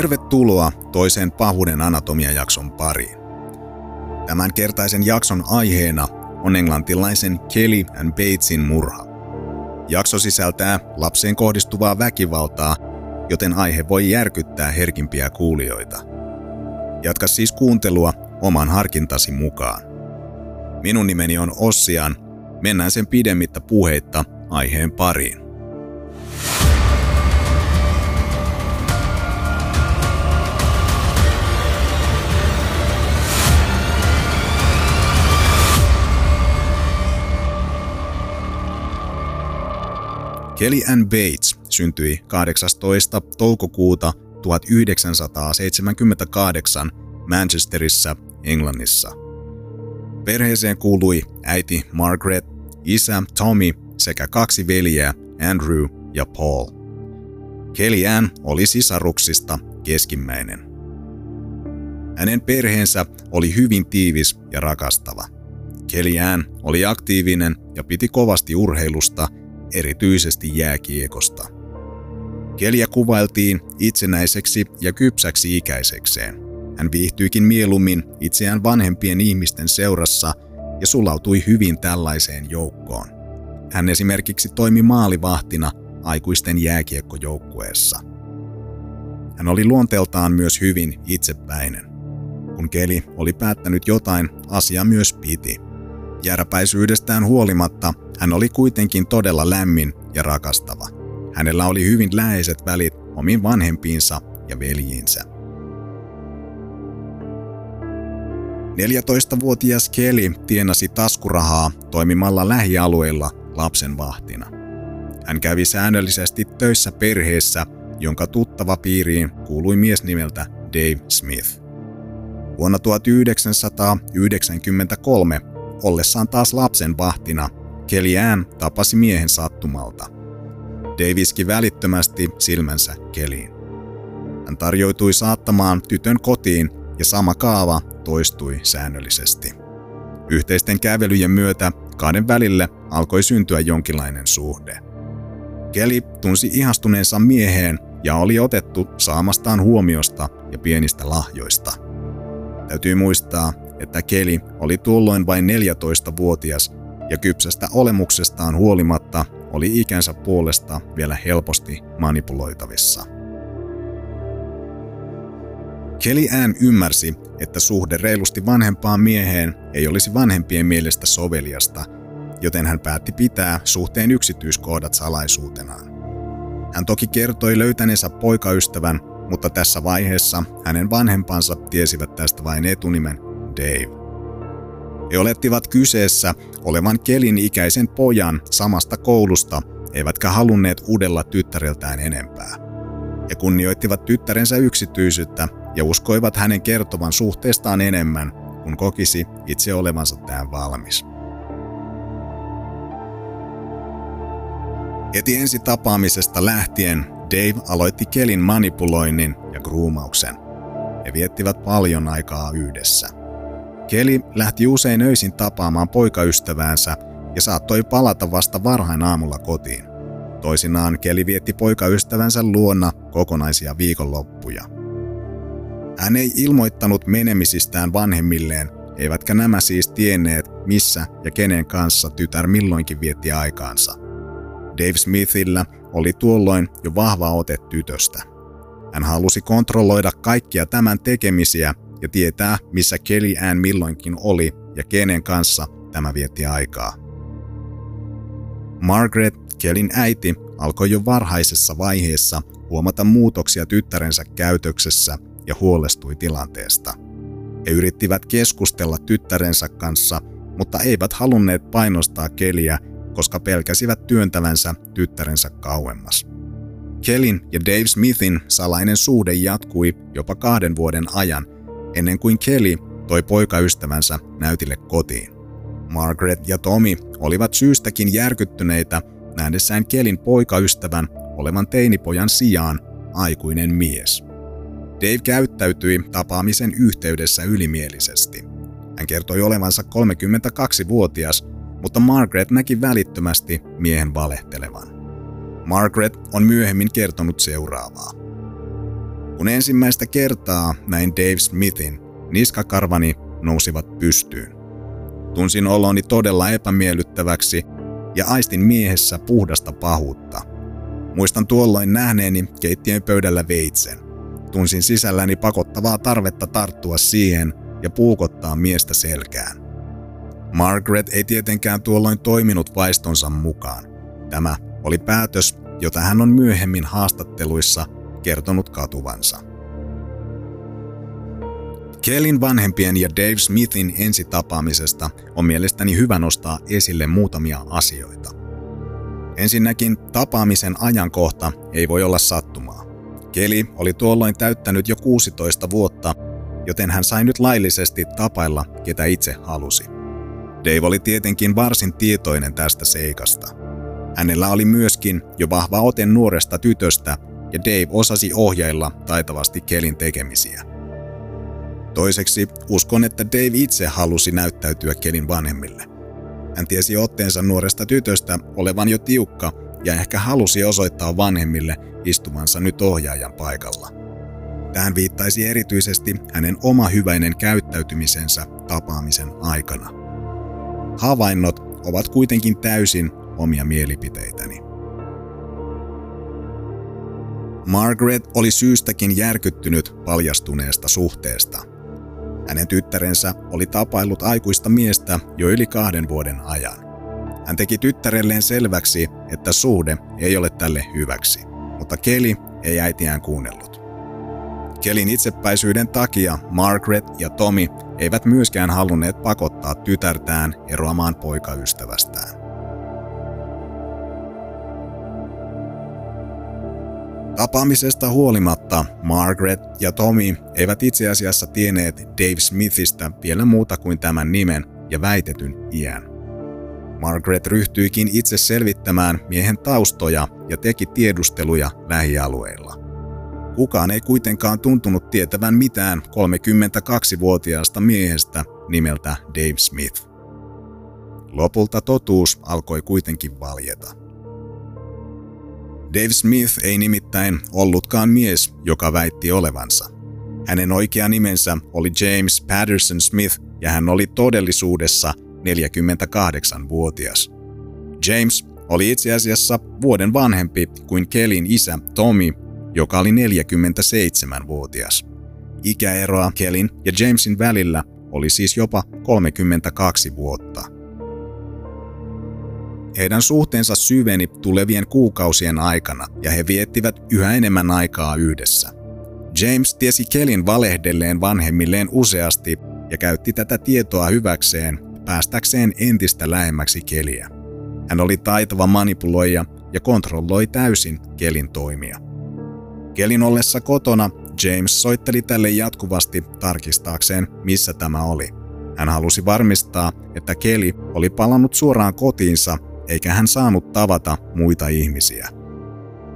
Tervetuloa toiseen pahuuden anatomiajakson pariin. Tämän kertaisen jakson aiheena on englantilaisen Kelly and Batesin murha. Jakso sisältää lapseen kohdistuvaa väkivaltaa, joten aihe voi järkyttää herkimpiä kuulijoita. Jatka siis kuuntelua oman harkintasi mukaan. Minun nimeni on Ossian. Mennään sen pidemmittä puheitta aiheen pariin. Kelly Ann Bates syntyi 18. toukokuuta 1978 Manchesterissa, Englannissa. Perheeseen kuului äiti Margaret, isä Tommy sekä kaksi veljeä Andrew ja Paul. Kelly Ann oli sisaruksista keskimmäinen. Hänen perheensä oli hyvin tiivis ja rakastava. Kelly Ann oli aktiivinen ja piti kovasti urheilusta – erityisesti jääkiekosta. Keliä kuvailtiin itsenäiseksi ja kypsäksi ikäisekseen. Hän viihtyikin mieluummin itseään vanhempien ihmisten seurassa ja sulautui hyvin tällaiseen joukkoon. Hän esimerkiksi toimi maalivahtina aikuisten jääkiekkojoukkueessa. Hän oli luonteeltaan myös hyvin itsepäinen. Kun Keli oli päättänyt jotain, asia myös piti. Jääräpäisyydestään huolimatta hän oli kuitenkin todella lämmin ja rakastava. Hänellä oli hyvin läheiset välit omiin vanhempiinsa ja veljiinsä. 14-vuotias Kelly tienasi taskurahaa toimimalla lähialueilla lapsenvahtina. Hän kävi säännöllisesti töissä perheessä, jonka tuttava piiriin kuului mies nimeltä Dave Smith. Vuonna 1993 ollessaan taas lapsenvahtina Kellyanne tapasi miehen sattumalta. Dave iski välittömästi silmänsä Keliin. Hän tarjoutui saattamaan tytön kotiin ja sama kaava toistui säännöllisesti. Yhteisten kävelyjen myötä kahden välille alkoi syntyä jonkinlainen suhde. Keli tunsi ihastuneensa mieheen ja oli otettu saamastaan huomiosta ja pienistä lahjoista. Täytyy muistaa, että Keli oli tuolloin vain 14-vuotias ja kypsästä olemuksestaan huolimatta oli ikänsä puolesta vielä helposti manipuloitavissa. Kelly Ann ymmärsi, että suhde reilusti vanhempaan mieheen ei olisi vanhempien mielestä soveliasta, joten hän päätti pitää suhteen yksityiskohdat salaisuutenaan. Hän toki kertoi löytäneensä poikaystävän, mutta tässä vaiheessa hänen vanhempansa tiesivät tästä vain etunimen Dave. He olettivat kyseessä olevan Kelin ikäisen pojan samasta koulusta, eivätkä halunneet uudella tyttäreltään enempää. He kunnioittivat tyttärensä yksityisyyttä ja uskoivat hänen kertovan suhteestaan enemmän, kun kokisi itse olevansa tähän valmis. Heti ensi tapaamisesta lähtien Dave aloitti Kelin manipuloinnin ja gruumauksen. He viettivät paljon aikaa yhdessä. Keli lähti usein öisin tapaamaan poikaystäväänsä ja saattoi palata vasta varhain aamulla kotiin. Toisinaan Keli vietti poikaystävänsä luona kokonaisia viikonloppuja. Hän ei ilmoittanut menemisistään vanhemmilleen, eivätkä nämä siis tienneet, missä ja kenen kanssa tytär milloinkin vietti aikaansa. Dave Smithillä oli tuolloin jo vahva ote tytöstä. Hän halusi kontrolloida kaikkia tämän tekemisiä ja tietää, missä Kelly Ann milloinkin oli ja kenen kanssa tämä vietti aikaa. Margaret, Kellyn äiti, alkoi jo varhaisessa vaiheessa huomata muutoksia tyttärensä käytöksessä ja huolestui tilanteesta. He yrittivät keskustella tyttärensä kanssa, mutta eivät halunneet painostaa Keliä, koska pelkäsivät työntävänsä tyttärensä kauemmas. Kelin ja Dave Smithin salainen suhde jatkui jopa kahden vuoden ajan – ennen kuin Kelly toi poikaystävänsä näytille kotiin. Margaret ja Tommy olivat syystäkin järkyttyneitä nähdessään Kelin poikaystävän olevan teinipojan sijaan aikuinen mies. Dave käyttäytyi tapaamisen yhteydessä ylimielisesti. Hän kertoi olevansa 32-vuotias, mutta Margaret näki välittömästi miehen valehtelevan. Margaret on myöhemmin kertonut seuraavaa. Kun ensimmäistä kertaa näin Dave Smithin, niskakarvani nousivat pystyyn. Tunsin oloni todella epämiellyttäväksi ja aistin miehessä puhdasta pahuutta. Muistan tuolloin nähneeni keittiön pöydällä veitsen. Tunsin sisälläni pakottavaa tarvetta tarttua siihen ja puukottaa miestä selkään. Margaret ei tietenkään tuolloin toiminut vaistonsa mukaan. Tämä oli päätös, jota hän on myöhemmin haastatteluissa kertonut katuvansa. Kellin vanhempien ja Dave Smithin ensitapaamisesta on mielestäni hyvä nostaa esille muutamia asioita. Ensinnäkin tapaamisen ajankohta ei voi olla sattumaa. Keli oli tuolloin täyttänyt jo 16 vuotta, joten hän sai nyt laillisesti tapailla, ketä itse halusi. Dave oli tietenkin varsin tietoinen tästä seikasta. Hänellä oli myöskin jo vahva ote nuoresta tytöstä, ja Dave osasi ohjailla taitavasti Kelin tekemisiä. Toiseksi uskon, että Dave itse halusi näyttäytyä Kelin vanhemmille. Hän tiesi otteensa nuoresta tytöstä olevan jo tiukka ja ehkä halusi osoittaa vanhemmille istumansa nyt ohjaajan paikalla. Tähän viittaisi erityisesti hänen oma hyväinen käyttäytymisensä tapaamisen aikana. Havainnot ovat kuitenkin täysin omia mielipiteitäni. Margaret oli syystäkin järkyttynyt paljastuneesta suhteesta. Hänen tyttärensä oli tapaillut aikuista miestä jo yli kahden vuoden ajan. Hän teki tyttärelleen selväksi, että suhde ei ole tälle hyväksi, mutta Keli ei äitiään kuunnellut. Kelin itsepäisyyden takia Margaret ja Tommy eivät myöskään halunneet pakottaa tytärtään eroamaan poikaystävästään. Tapaamisesta huolimatta Margaret ja Tommy eivät itse asiassa tienneet Dave Smithistä vielä muuta kuin tämän nimen ja väitetyn iän. Margaret ryhtyikin itse selvittämään miehen taustoja ja teki tiedusteluja lähialueilla. Kukaan ei kuitenkaan tuntunut tietävän mitään 32-vuotiaasta miehestä nimeltä Dave Smith. Lopulta totuus alkoi kuitenkin valjeta. Dave Smith ei nimittäin ollutkaan mies, joka väitti olevansa. Hänen oikea nimensä oli James Patterson Smith ja hän oli todellisuudessa 48-vuotias. James oli itse asiassa vuoden vanhempi kuin Kelin isä Tommy, joka oli 47-vuotias. Ikäeroa Kelin ja Jamesin välillä oli siis jopa 32 vuotta. Heidän suhteensa syveni tulevien kuukausien aikana ja he viettivät yhä enemmän aikaa yhdessä. James tiesi Kelin valehdelleen vanhemmilleen useasti ja käytti tätä tietoa hyväkseen päästäkseen entistä lähemmäksi Keliä. Hän oli taitava manipuloija ja kontrolloi täysin Kelin toimia. Kelin ollessa kotona James soitteli tälle jatkuvasti tarkistaakseen, missä tämä oli. Hän halusi varmistaa, että Keli oli palannut suoraan kotiinsa eikä hän saanut tavata muita ihmisiä.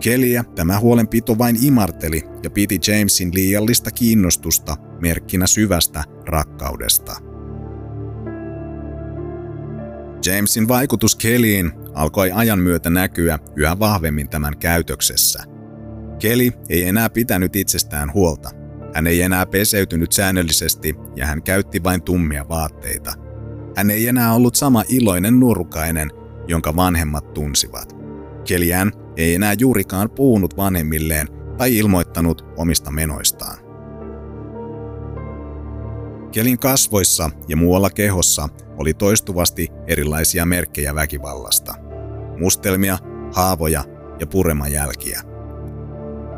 Keliä tämä huolenpito vain imarteli ja piti Jamesin liiallista kiinnostusta merkkinä syvästä rakkaudesta. Jamesin vaikutus Kellyin alkoi ajan myötä näkyä yhä vahvemmin tämän käytöksessä. Kelly ei enää pitänyt itsestään huolta. Hän ei enää peseytynyt säännöllisesti ja hän käytti vain tummia vaatteita. Hän ei enää ollut sama iloinen nurkainen, jonka vanhemmat tunsivat. Keliään ei enää juurikaan puhunut vanhemmilleen tai ilmoittanut omista menoistaan. Kelin kasvoissa ja muualla kehossa oli toistuvasti erilaisia merkkejä väkivallasta. Mustelmia, haavoja ja puremajälkiä.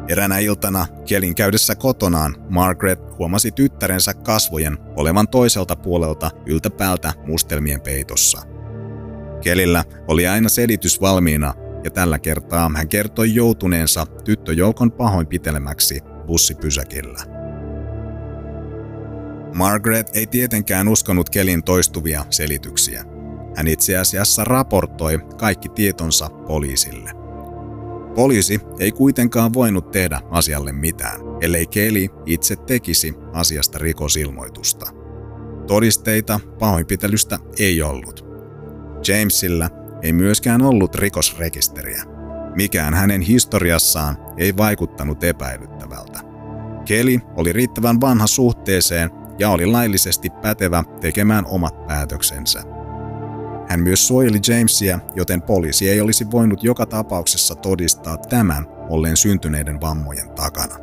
Eränä iltana Kelin käydessä kotonaan Margaret huomasi tyttärensä kasvojen olevan toiselta puolelta yltäpäältä mustelmien peitossa – Kelillä oli aina selitys valmiina ja tällä kertaa hän kertoi joutuneensa tyttöjoukon pahoinpitelemäksi bussipysäkillä. Margaret ei tietenkään uskonut Kelin toistuvia selityksiä. Hän itse asiassa raportoi kaikki tietonsa poliisille. Poliisi ei kuitenkaan voinut tehdä asialle mitään, ellei Keli itse tekisi asiasta rikosilmoitusta. Todisteita pahoinpitelystä ei ollut. Jamesilla ei myöskään ollut rikosrekisteriä. Mikään hänen historiassaan ei vaikuttanut epäilyttävältä. Kelly oli riittävän vanha suhteeseen ja oli laillisesti pätevä tekemään omat päätöksensä. Hän myös suojeli Jamesia, joten poliisi ei olisi voinut joka tapauksessa todistaa tämän olleen syntyneiden vammojen takana.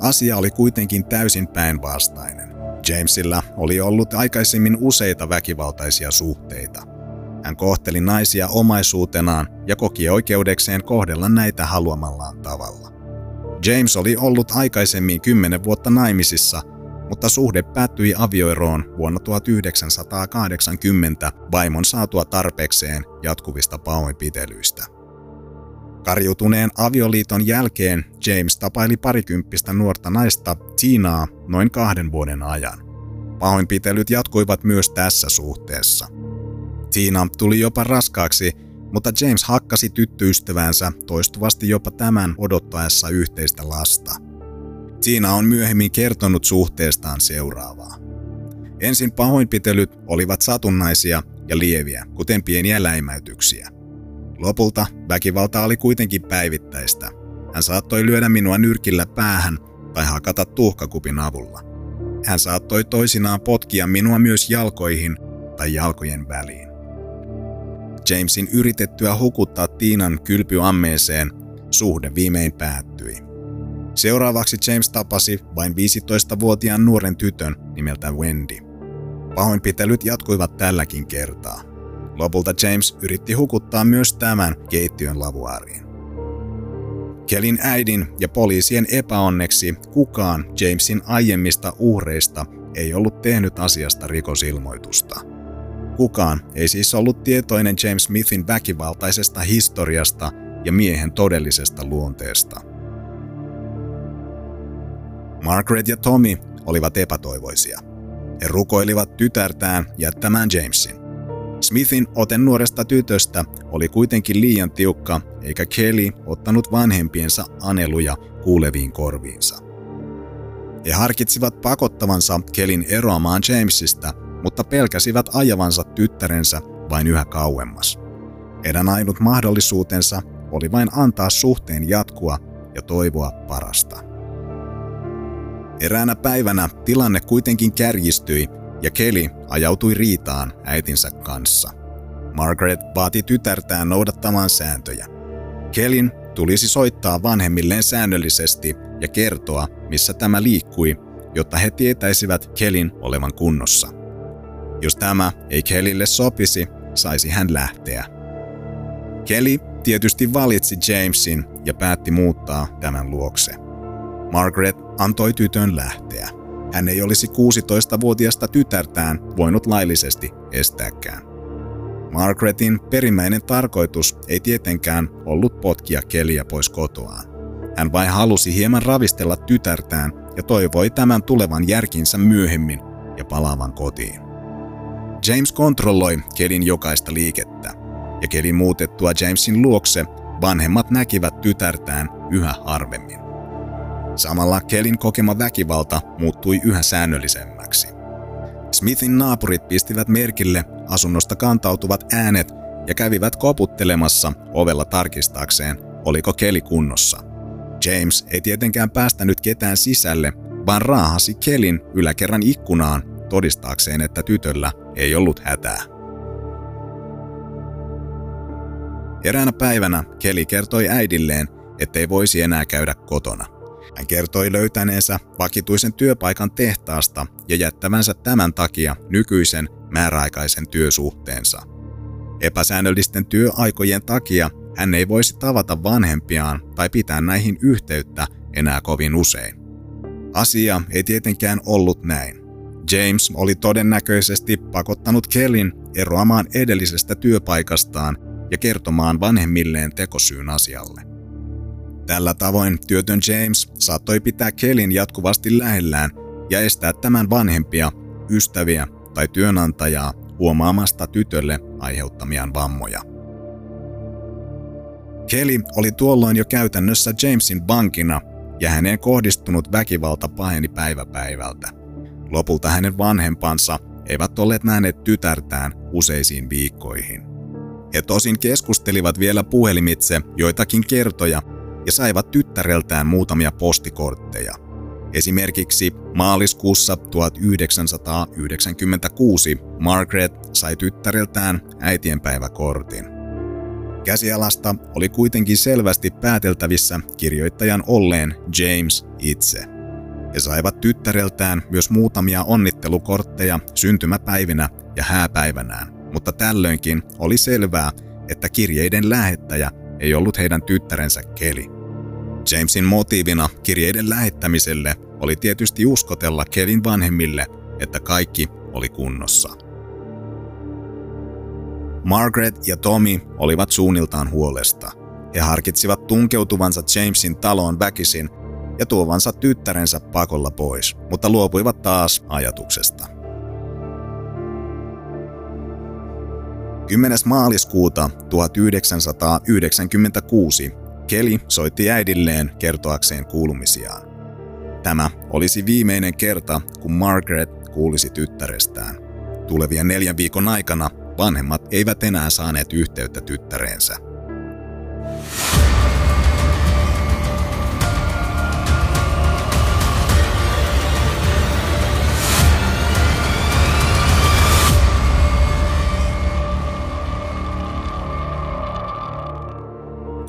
Asia oli kuitenkin täysin päinvastainen. Jamesilla oli ollut aikaisemmin useita väkivaltaisia suhteita. Hän kohteli naisia omaisuutenaan ja koki oikeudekseen kohdella näitä haluamallaan tavalla. James oli ollut aikaisemmin kymmenen vuotta naimisissa, mutta suhde päättyi avioeroon vuonna 1980 vaimon saatua tarpeekseen jatkuvista pahoinpitelyistä. Karjutuneen avioliiton jälkeen James tapaili parikymppistä nuorta naista Tinaa noin kahden vuoden ajan. Pahoinpitelyt jatkuivat myös tässä suhteessa. Tina tuli jopa raskaaksi, mutta James hakkasi tyttöystävänsä toistuvasti jopa tämän odottaessa yhteistä lasta. Tina on myöhemmin kertonut suhteestaan seuraavaa. Ensin pahoinpitelyt olivat satunnaisia ja lieviä, kuten pieniä läimäytyksiä – Lopulta väkivalta oli kuitenkin päivittäistä. Hän saattoi lyödä minua nyrkillä päähän tai hakata tuhkakupin avulla. Hän saattoi toisinaan potkia minua myös jalkoihin tai jalkojen väliin. Jamesin yritettyä hukuttaa Tiinan kylpyammeeseen suhde viimein päättyi. Seuraavaksi James tapasi vain 15-vuotiaan nuoren tytön nimeltä Wendy. Pahoinpitelyt jatkuivat tälläkin kertaa. Lopulta James yritti hukuttaa myös tämän keittiön lavuaariin. Kelin äidin ja poliisien epäonneksi kukaan Jamesin aiemmista uhreista ei ollut tehnyt asiasta rikosilmoitusta. Kukaan ei siis ollut tietoinen James Smithin väkivaltaisesta historiasta ja miehen todellisesta luonteesta. Margaret ja Tommy olivat epätoivoisia. He rukoilivat tytärtään jättämään Jamesin. Smithin ote nuoresta tytöstä oli kuitenkin liian tiukka, eikä Kelly ottanut vanhempiensa aneluja kuuleviin korviinsa. He harkitsivat pakottavansa Kelin eroamaan Jamesista, mutta pelkäsivät ajavansa tyttärensä vain yhä kauemmas. Heidän ainut mahdollisuutensa oli vain antaa suhteen jatkua ja toivoa parasta. Eräänä päivänä tilanne kuitenkin kärjistyi ja Kelly ajautui riitaan äitinsä kanssa. Margaret vaati tytärtään noudattamaan sääntöjä. Kelin tulisi soittaa vanhemmilleen säännöllisesti ja kertoa, missä tämä liikkui, jotta he tietäisivät Kelin olevan kunnossa. Jos tämä ei Kelille sopisi, saisi hän lähteä. Kelly tietysti valitsi Jamesin ja päätti muuttaa tämän luokse. Margaret antoi tytön lähteä. Hän ei olisi 16-vuotiasta tytärtään voinut laillisesti estääkään. Margaretin perimmäinen tarkoitus ei tietenkään ollut potkia keliä pois kotoaan. Hän vain halusi hieman ravistella tytärtään ja toivoi tämän tulevan järkinsä myöhemmin ja palaavan kotiin. James kontrolloi Kelin jokaista liikettä, ja Kelin muutettua Jamesin luokse vanhemmat näkivät tytärtään yhä harvemmin. Samalla Kelin kokema väkivalta muuttui yhä säännöllisemmäksi. Smithin naapurit pistivät merkille asunnosta kantautuvat äänet ja kävivät koputtelemassa ovella tarkistaakseen, oliko Keli kunnossa. James ei tietenkään päästänyt ketään sisälle, vaan raahasi Kelin yläkerran ikkunaan todistaakseen, että tytöllä ei ollut hätää. Eräänä päivänä Keli kertoi äidilleen, ettei voisi enää käydä kotona. Hän kertoi löytäneensä vakituisen työpaikan tehtaasta ja jättävänsä tämän takia nykyisen määräaikaisen työsuhteensa. Epäsäännöllisten työaikojen takia hän ei voisi tavata vanhempiaan tai pitää näihin yhteyttä enää kovin usein. Asia ei tietenkään ollut näin. James oli todennäköisesti pakottanut Kellin eroamaan edellisestä työpaikastaan ja kertomaan vanhemmilleen tekosyyn asialle. Tällä tavoin työtön James saattoi pitää Kelin jatkuvasti lähellään ja estää tämän vanhempia, ystäviä tai työnantajaa huomaamasta tytölle aiheuttamiaan vammoja. Kelly oli tuolloin jo käytännössä Jamesin vankina ja häneen kohdistunut väkivalta paheni päivä päivältä. Lopulta hänen vanhempansa eivät olleet nähneet tytärtään useisiin viikkoihin. He tosin keskustelivat vielä puhelimitse joitakin kertoja ja saivat tyttäreltään muutamia postikortteja. Esimerkiksi maaliskuussa 1996 Margaret sai tyttäreltään äitienpäiväkortin. Käsialasta oli kuitenkin selvästi pääteltävissä kirjoittajan olleen James itse. He saivat tyttäreltään myös muutamia onnittelukortteja syntymäpäivinä ja hääpäivänään, mutta tällöinkin oli selvää, että kirjeiden lähettäjä ei ollut heidän tyttärensä Keli. Jamesin motiivina kirjeiden lähettämiselle oli tietysti uskotella Kelin vanhemmille, että kaikki oli kunnossa. Margaret ja Tommy olivat suunniltaan huolesta. He harkitsivat tunkeutuvansa Jamesin taloon väkisin ja tuovansa tyttärensä pakolla pois, mutta luopuivat taas ajatuksesta. 10. maaliskuuta 1996 Kelly soitti äidilleen kertoakseen kuulumisiaan. Tämä olisi viimeinen kerta, kun Margaret kuulisi tyttärestään. Tulevien neljän viikon aikana vanhemmat eivät enää saaneet yhteyttä tyttäreensä.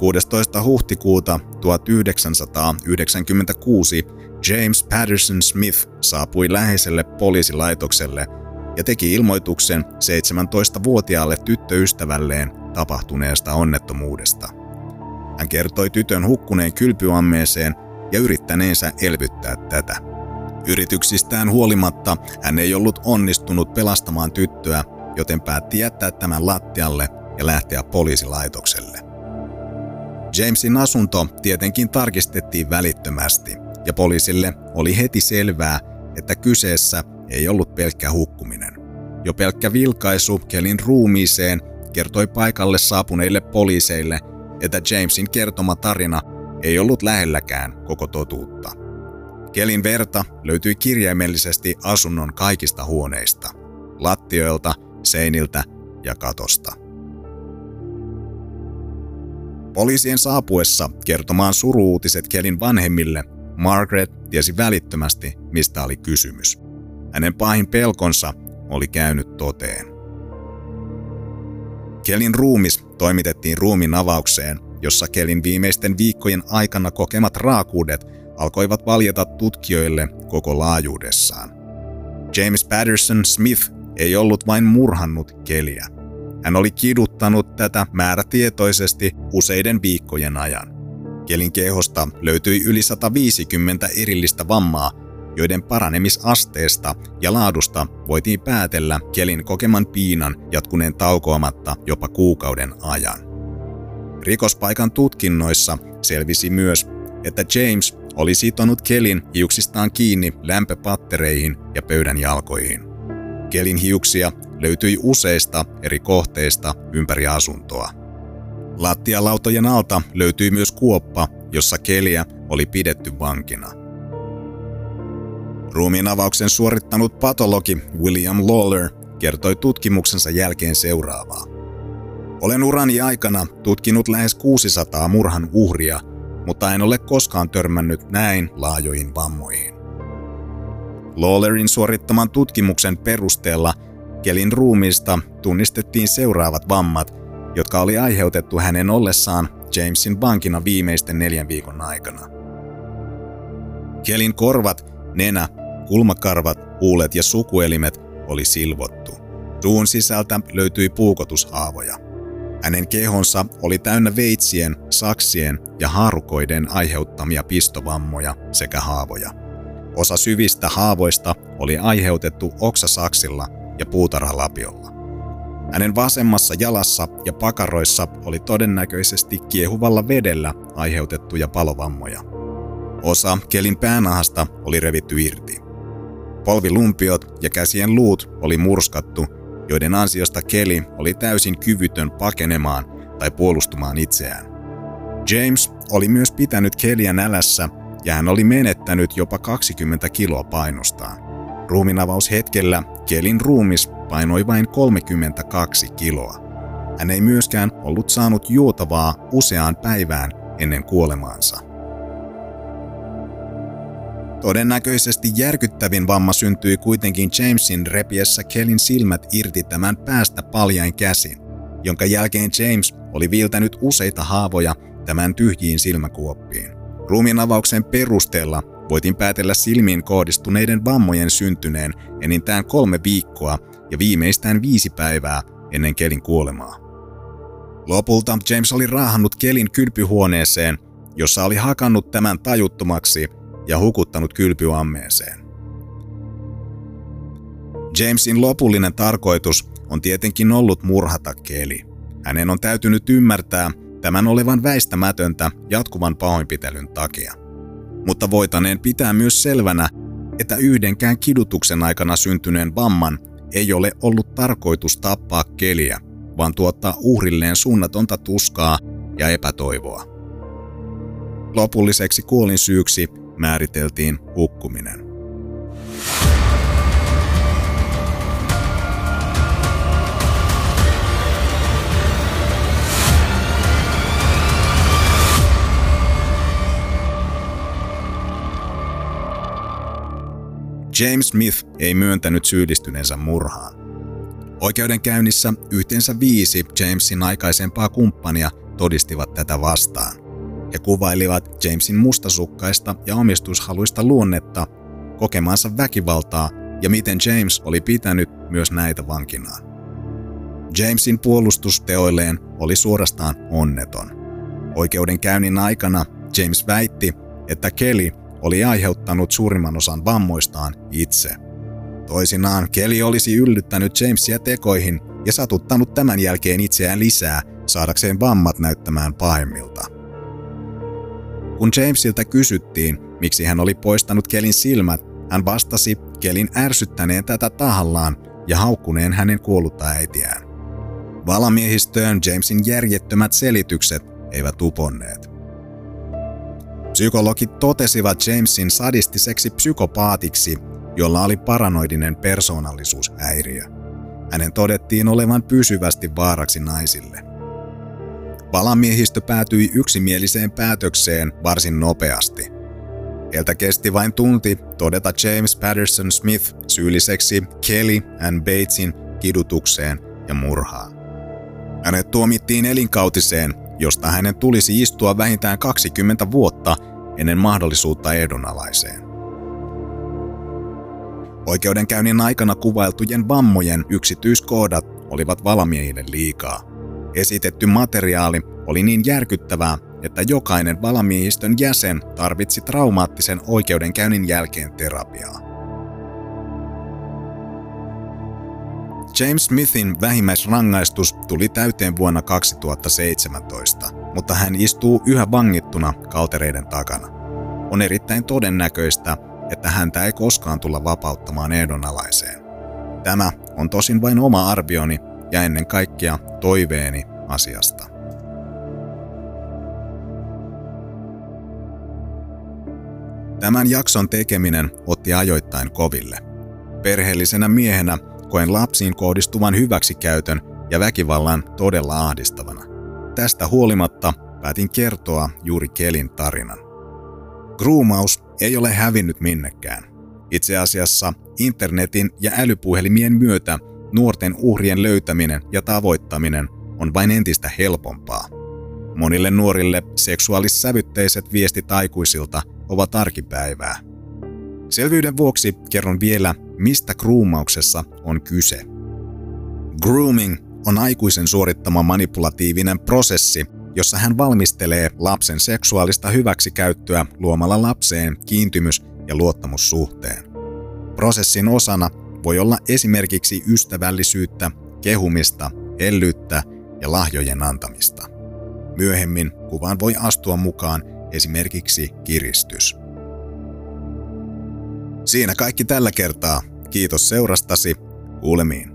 16. huhtikuuta 1996 James Patterson Smith saapui läheiselle poliisilaitokselle ja teki ilmoituksen 17-vuotiaalle tyttöystävälleen tapahtuneesta onnettomuudesta. Hän kertoi tytön hukkuneen kylpyammeeseen ja yrittäneensä elvyttää tätä. Yrityksistään huolimatta hän ei ollut onnistunut pelastamaan tyttöä, joten päätti jättää tämän lattialle ja lähteä poliisilaitokselle. Jamesin asunto tietenkin tarkistettiin välittömästi, ja poliisille oli heti selvää, että kyseessä ei ollut pelkkä hukkuminen. Jo pelkkä vilkaisu Kelin ruumiiseen kertoi paikalle saapuneille poliiseille, että Jamesin kertoma tarina ei ollut lähelläkään koko totuutta. Kelin verta löytyi kirjaimellisesti asunnon kaikista huoneista, lattioilta, seiniltä ja katosta. Poliisien saapuessa kertomaan suruutiset Kelin vanhemmille, Margaret tiesi välittömästi, mistä oli kysymys. Hänen pahin pelkonsa oli käynyt toteen. Kelin ruumis toimitettiin ruumin avaukseen, jossa Kelin viimeisten viikkojen aikana kokemat raakuudet alkoivat valjeta tutkijoille koko laajuudessaan. James Patterson Smith ei ollut vain murhannut Keliä. Hän oli kiduttanut tätä määrätietoisesti useiden viikkojen ajan. Kelin kehosta löytyi yli 150 erillistä vammaa, joiden paranemisasteesta ja laadusta voitiin päätellä Kelin kokeman piinan jatkuneen taukoamatta jopa kuukauden ajan. Rikospaikan tutkinnoissa selvisi myös, että James oli sitonut Kelin hiuksistaan kiinni lämpöpattereihin ja pöydän jalkoihin. Kelin hiuksia löytyi useista eri kohteista ympäri asuntoa. Lattialautojen alta löytyi myös kuoppa, jossa Keliä oli pidetty vankina. Ruumiin avauksen suorittanut patologi William Lawler kertoi tutkimuksensa jälkeen seuraavaa. Olen urani aikana tutkinut lähes 600 murhan uhria, mutta en ole koskaan törmännyt näin laajoihin vammoihin. Lawlerin suorittaman tutkimuksen perusteella Kelin ruumiista tunnistettiin seuraavat vammat, jotka oli aiheutettu hänen ollessaan Jamesin vankina viimeisten neljän viikon aikana. Kelin korvat, nenä, kulmakarvat, huulet ja sukuelimet oli silvottu. Suun sisältä löytyi puukotushaavoja. Hänen kehonsa oli täynnä veitsien, saksien ja haarukoiden aiheuttamia pistovammoja sekä haavoja. Osa syvistä haavoista oli aiheutettu oksasaksilla ja puutarhalapiolla. Hänen vasemmassa jalassa ja pakaroissa oli todennäköisesti kiehuvalla vedellä aiheutettuja palovammoja. Osa kelin päänahasta oli revitty irti. Polvilumpiot ja käsien luut oli murskattu, joiden ansiosta Keli oli täysin kyvytön pakenemaan tai puolustumaan itseään. James oli myös pitänyt Keliä nälässä ja hän oli menettänyt jopa 20 kiloa painostaan. Ruuminavaushetkellä Kelin ruumis painoi vain 32 kiloa. Hän ei myöskään ollut saanut juotavaa useaan päivään ennen kuolemaansa. Todennäköisesti järkyttävin vamma syntyi kuitenkin Jamesin repiessä Kellin silmät irti tämän päästä paljain käsin, jonka jälkeen James oli viiltänyt useita haavoja tämän tyhjiin silmäkuoppiin. Ruumiin avauksen perusteella voitin päätellä silmiin kohdistuneiden vammojen syntyneen enintään kolme viikkoa ja viimeistään viisi päivää ennen Kelin kuolemaa. Lopulta James oli raahannut Kelin kylpyhuoneeseen, jossa oli hakannut tämän tajuttomaksi ja hukuttanut kylpyammeeseen. Jamesin lopullinen tarkoitus on tietenkin ollut murhata Keli. Hänen on täytynyt ymmärtää tämän olevan väistämätöntä jatkuvan pahoinpitelyn takia. Mutta voitaneen pitää myös selvänä, että yhdenkään kidutuksen aikana syntyneen vamman ei ole ollut tarkoitus tappaa keliä, vaan tuottaa uhrilleen suunnatonta tuskaa ja epätoivoa. Lopulliseksi kuolin syyksi määriteltiin hukkuminen. James Smith ei myöntänyt syyllistyneensä murhaan. Oikeudenkäynnissä yhteensä viisi Jamesin aikaisempaa kumppania todistivat tätä vastaan. He kuvailivat Jamesin mustasukkaista ja omistushaluista luonnetta, kokemansa väkivaltaa ja miten James oli pitänyt myös näitä vankinaan. Jamesin puolustusteoilleen oli suorastaan onneton. Oikeudenkäynnin aikana James väitti, että Kelly oli aiheuttanut suurimman osan vammoistaan itse. Toisinaan Kelly olisi yllyttänyt Jamesia tekoihin ja satuttanut tämän jälkeen itseään lisää saadakseen vammat näyttämään pahemmilta. Kun Jamesilta kysyttiin, miksi hän oli poistanut Kelin silmät, hän vastasi Kelin ärsyttäneen tätä tahallaan ja haukkuneen hänen kuollutta äitiään. Valamiehistöön Jamesin järjettömät selitykset eivät uponneet. Psykologit totesivat Jamesin sadistiseksi psykopaatiksi, jolla oli paranoidinen persoonallisuushäiriö. Hänen todettiin olevan pysyvästi vaaraksi naisille. Palamiehistö päätyi yksimieliseen päätökseen varsin nopeasti. Heiltä kesti vain tunti todeta James Patterson Smith syylliseksi Kelly and Batesin kidutukseen ja murhaan. Hänet tuomittiin elinkautiseen josta hänen tulisi istua vähintään 20 vuotta ennen mahdollisuutta ehdonalaiseen. Oikeudenkäynnin aikana kuvailtujen vammojen yksityiskohdat olivat valamiehille liikaa. Esitetty materiaali oli niin järkyttävää, että jokainen valamiehistön jäsen tarvitsi traumaattisen oikeudenkäynnin jälkeen terapiaa. James Smithin vähimmäisrangaistus tuli täyteen vuonna 2017, mutta hän istuu yhä vangittuna kaltereiden takana. On erittäin todennäköistä, että häntä ei koskaan tulla vapauttamaan ehdonalaiseen. Tämä on tosin vain oma arvioni ja ennen kaikkea toiveeni asiasta. Tämän jakson tekeminen otti ajoittain koville. Perheellisenä miehenä koen lapsiin kohdistuvan hyväksikäytön ja väkivallan todella ahdistavana. Tästä huolimatta päätin kertoa juuri Kelin tarinan. Gruumaus ei ole hävinnyt minnekään. Itse asiassa internetin ja älypuhelimien myötä nuorten uhrien löytäminen ja tavoittaminen on vain entistä helpompaa. Monille nuorille seksuaalissävytteiset viestit aikuisilta ovat arkipäivää. Selvyyden vuoksi kerron vielä, mistä groomauksessa on kyse. Grooming on aikuisen suorittama manipulatiivinen prosessi, jossa hän valmistelee lapsen seksuaalista hyväksikäyttöä luomalla lapseen kiintymys- ja luottamussuhteen. Prosessin osana voi olla esimerkiksi ystävällisyyttä, kehumista, hellyyttä ja lahjojen antamista. Myöhemmin kuvaan voi astua mukaan esimerkiksi kiristys. Siinä kaikki tällä kertaa. Kiitos seurastasi. Kuulemiin.